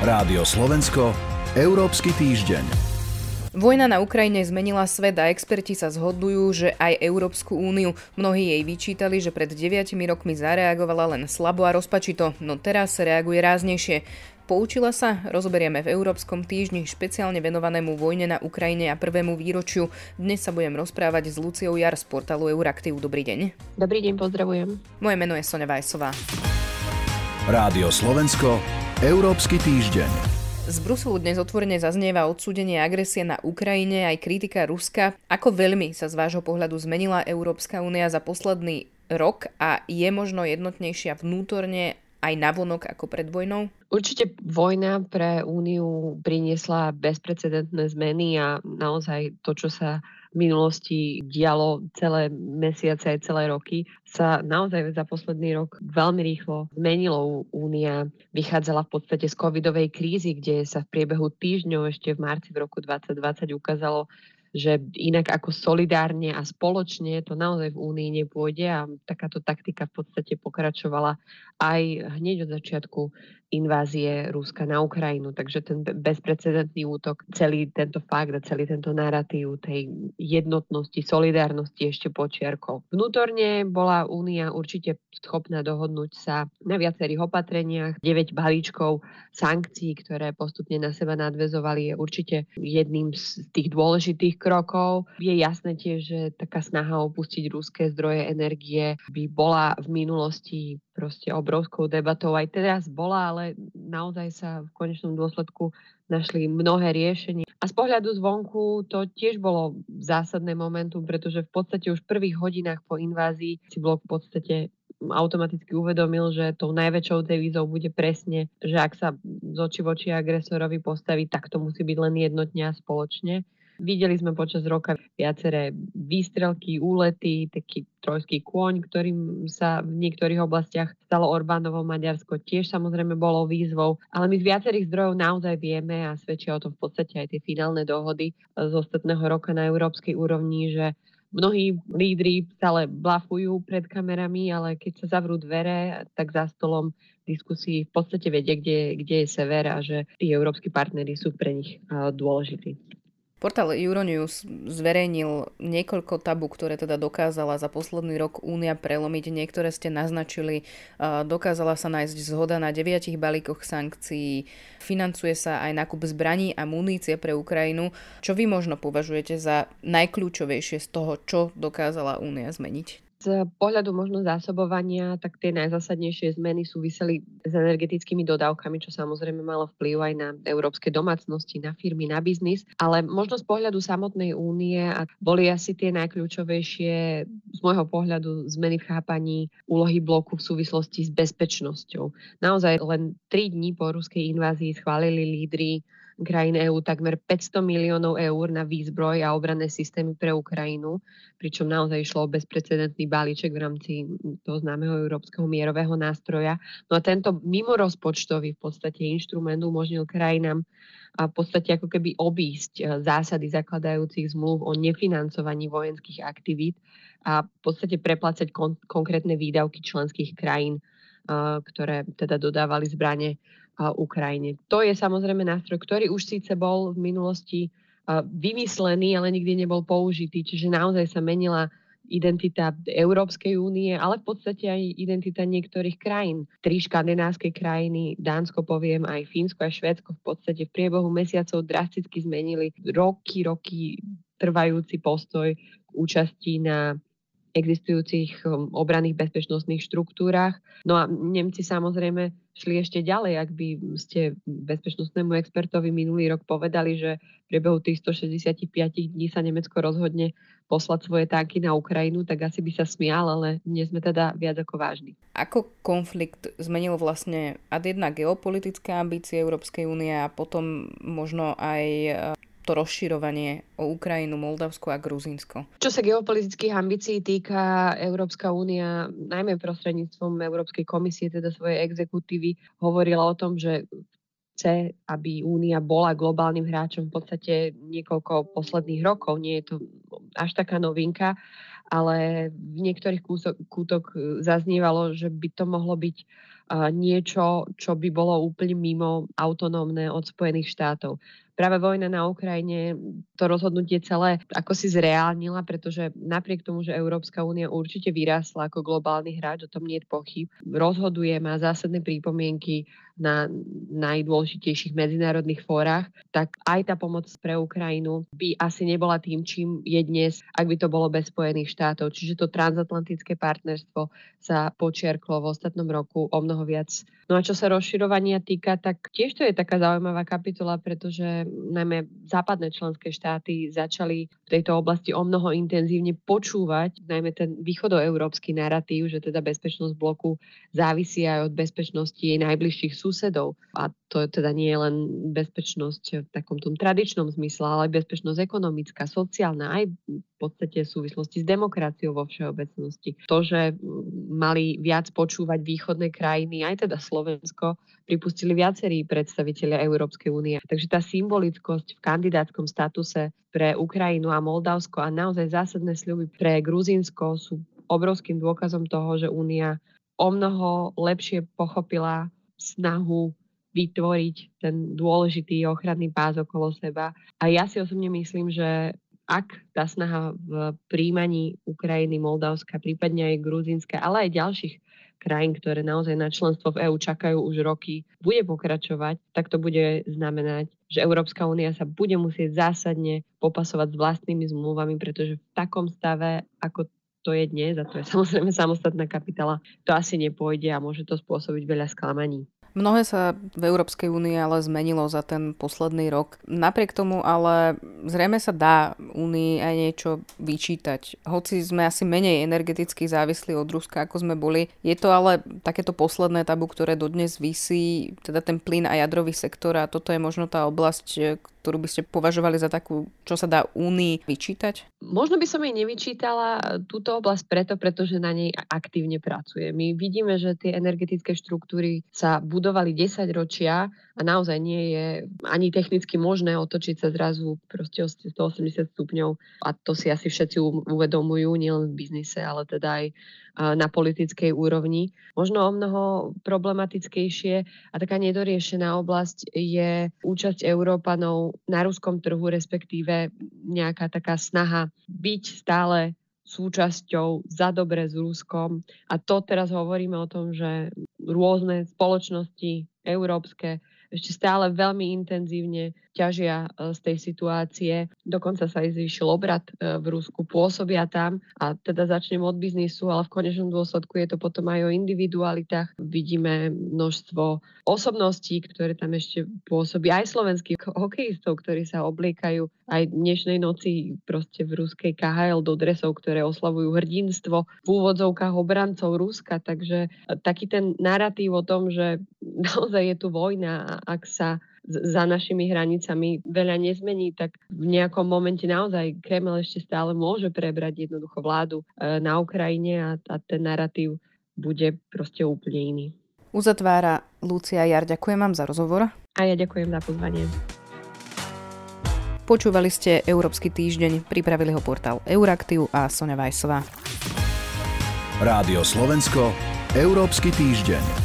Rádio Slovensko, Európsky týždeň. Vojna na Ukrajine zmenila svet a experti sa zhodujú, že aj Európsku úniu. Mnohí jej vyčítali, že pred 9 rokmi zareagovala len slabo a rozpačito, no teraz reaguje ráznejšie. Poučila sa? Rozoberieme v Európskom týždni špeciálne venovanému vojne na Ukrajine a prvému výročiu. Dnes sa budem rozprávať s Luciou Jar z portálu Euraktiv. Dobrý deň. Dobrý deň, pozdravujem. Moje meno je Sonja Vajsová. Rádio Slovensko, Európsky týždeň. Z Bruselu dnes otvorene zaznieva odsúdenie agresie na Ukrajine aj kritika Ruska. Ako veľmi sa z vášho pohľadu zmenila Európska únia za posledný rok a je možno jednotnejšia vnútorne aj navonok ako pred vojnou? Určite vojna pre Úniu priniesla bezprecedentné zmeny a naozaj to, čo sa v minulosti dialo celé mesiace aj celé roky, sa naozaj za posledný rok veľmi rýchlo zmenilo. Únia vychádzala v podstate z covidovej krízy, kde sa v priebehu týždňov ešte v marci v roku 2020 ukázalo, že inak ako solidárne a spoločne to naozaj v Únii nepôjde a takáto taktika v podstate pokračovala aj hneď od začiatku invázie Ruska na Ukrajinu. Takže ten bezprecedentný útok, celý tento fakt a celý tento narratív tej jednotnosti, solidárnosti ešte počiarkol. Vnútorne bola Únia určite schopná dohodnúť sa na viacerých opatreniach. 9 balíčkov sankcií, ktoré postupne na seba nadvezovali, je určite jedným z tých dôležitých krokov. Je jasné tiež, že taká snaha opustiť ruské zdroje energie by bola v minulosti proste obrovskou debatou. Aj teraz bola, ale naozaj sa v konečnom dôsledku našli mnohé riešenia. A z pohľadu zvonku to tiež bolo zásadné momentum, pretože v podstate už v prvých hodinách po invázii si blok v podstate automaticky uvedomil, že tou najväčšou devízou bude presne, že ak sa z oči voči agresorovi postaví, tak to musí byť len jednotne a spoločne. Videli sme počas roka viaceré výstrelky, úlety, taký trojský kôň, ktorým sa v niektorých oblastiach stalo Orbánovo Maďarsko, tiež samozrejme bolo výzvou, ale my z viacerých zdrojov naozaj vieme a svedčia o tom v podstate aj tie finálne dohody z ostatného roka na európskej úrovni, že mnohí lídry stále blafujú pred kamerami, ale keď sa zavrú dvere, tak za stolom diskusí v podstate vedia, kde, kde je sever a že tí európsky partnery sú pre nich dôležití. Portál Euronews zverejnil niekoľko tabu, ktoré teda dokázala za posledný rok Únia prelomiť. Niektoré ste naznačili. Dokázala sa nájsť zhoda na deviatich balíkoch sankcií. Financuje sa aj nákup zbraní a munície pre Ukrajinu. Čo vy možno považujete za najkľúčovejšie z toho, čo dokázala Únia zmeniť? Z pohľadu možno zásobovania, tak tie najzásadnejšie zmeny súviseli s energetickými dodávkami, čo samozrejme malo vplyv aj na európske domácnosti, na firmy, na biznis. Ale možno z pohľadu samotnej únie a boli asi tie najkľúčovejšie z môjho pohľadu zmeny v chápaní úlohy bloku v súvislosti s bezpečnosťou. Naozaj len 3 dní po ruskej invázii schválili lídry krajín EÚ takmer 500 miliónov eur na výzbroj a obranné systémy pre Ukrajinu, pričom naozaj išlo o bezprecedentný balíček v rámci toho známeho európskeho mierového nástroja. No a tento mimorozpočtový v podstate inštrument umožnil krajinám a v podstate ako keby obísť e, zásady zakladajúcich zmluv o nefinancovaní vojenských aktivít a v podstate preplácať kon- konkrétne výdavky členských krajín, uh, ktoré teda dodávali zbranie Ukrajine. To je samozrejme nástroj, ktorý už síce bol v minulosti vymyslený, ale nikdy nebol použitý. Čiže naozaj sa menila identita Európskej únie, ale v podstate aj identita niektorých krajín. Tri škandinávske krajiny, Dánsko poviem, aj Fínsko a Švédsko v podstate v priebehu mesiacov drasticky zmenili roky, roky trvajúci postoj účasti na existujúcich um, obranných bezpečnostných štruktúrach. No a Nemci samozrejme šli ešte ďalej, ak by ste bezpečnostnému expertovi minulý rok povedali, že v priebehu tých 165 dní sa Nemecko rozhodne poslať svoje tanky na Ukrajinu, tak asi by sa smial, ale nie sme teda viac ako vážni. Ako konflikt zmenil vlastne ad jedna geopolitické ambície Európskej únie a potom možno aj to rozširovanie o Ukrajinu, Moldavsko a Gruzínsko. Čo sa geopolitických ambícií týka, Európska únia, najmä prostredníctvom Európskej komisie, teda svojej exekutívy, hovorila o tom, že chce, aby Únia bola globálnym hráčom v podstate niekoľko posledných rokov. Nie je to až taká novinka, ale v niektorých kúsok, kútok zaznievalo, že by to mohlo byť niečo, čo by bolo úplne mimo autonómne od Spojených štátov práve vojna na Ukrajine to rozhodnutie celé ako si zreálnila, pretože napriek tomu, že Európska únia určite vyrástla ako globálny hráč, o tom nie je pochyb, rozhoduje, má zásadné prípomienky na najdôležitejších medzinárodných fórach, tak aj tá pomoc pre Ukrajinu by asi nebola tým, čím je dnes, ak by to bolo bez Spojených štátov. Čiže to transatlantické partnerstvo sa počiarklo v ostatnom roku o mnoho viac. No a čo sa rozširovania týka, tak tiež to je taká zaujímavá kapitola, pretože najmä západné členské štáty začali v tejto oblasti o mnoho intenzívne počúvať, najmä ten východoeurópsky narratív, že teda bezpečnosť bloku závisí aj od bezpečnosti jej najbližších susedov. A to teda nie je len bezpečnosť v takom tom tradičnom zmysle, ale aj bezpečnosť ekonomická, sociálna, aj podstate v súvislosti s demokraciou vo všeobecnosti. To, že mali viac počúvať východné krajiny, aj teda Slovensko, pripustili viacerí predstavitelia Európskej únie. Takže tá symbolickosť v kandidátskom statuse pre Ukrajinu a Moldavsko a naozaj zásadné sľuby pre Gruzínsko sú obrovským dôkazom toho, že Únia o mnoho lepšie pochopila snahu vytvoriť ten dôležitý ochranný pás okolo seba. A ja si osobne myslím, že ak tá snaha v príjmaní Ukrajiny, Moldavska, prípadne aj Gruzínska, ale aj ďalších krajín, ktoré naozaj na členstvo v EÚ čakajú už roky, bude pokračovať, tak to bude znamenať, že Európska únia sa bude musieť zásadne popasovať s vlastnými zmluvami, pretože v takom stave, ako to je dnes, a to je samozrejme samostatná kapitala, to asi nepôjde a môže to spôsobiť veľa sklamaní. Mnohé sa v Európskej únii ale zmenilo za ten posledný rok. Napriek tomu ale zrejme sa dá únii aj niečo vyčítať. Hoci sme asi menej energeticky závislí od Ruska, ako sme boli. Je to ale takéto posledné tabu, ktoré dodnes vysí, teda ten plyn a jadrový sektor a toto je možno tá oblasť, ktorú by ste považovali za takú, čo sa dá Únii vyčítať? Možno by som jej nevyčítala túto oblasť preto, pretože na nej aktívne pracuje. My vidíme, že tie energetické štruktúry sa budovali 10 ročia a naozaj nie je ani technicky možné otočiť sa zrazu proste o 180 stupňov a to si asi všetci uvedomujú, nielen v biznise, ale teda aj na politickej úrovni. Možno o mnoho problematickejšie a taká nedoriešená oblasť je účasť Európanov na ruskom trhu, respektíve nejaká taká snaha byť stále súčasťou za dobre s Ruskom. A to teraz hovoríme o tom, že rôzne spoločnosti európske ešte stále veľmi intenzívne ťažia e, z tej situácie. Dokonca sa aj zvýšil obrad e, v Rusku, pôsobia tam a teda začnem od biznisu, ale v konečnom dôsledku je to potom aj o individualitách. Vidíme množstvo osobností, ktoré tam ešte pôsobia, aj slovenských hokejistov, ktorí sa obliekajú aj dnešnej noci proste v ruskej KHL do dresov, ktoré oslavujú hrdinstvo v úvodzovkách obrancov Ruska. Takže taký ten narratív o tom, že naozaj je tu vojna a ak sa za našimi hranicami veľa nezmení, tak v nejakom momente naozaj Kreml ešte stále môže prebrať jednoducho vládu e, na Ukrajine a, a ten narratív bude proste úplne iný. Uzatvára Lucia Jar. Ďakujem vám za rozhovor. A ja ďakujem za pozvanie. Počúvali ste Európsky týždeň, pripravili ho portál Euraktiv a Sonja Vajsová. Rádio Slovensko, Európsky týždeň.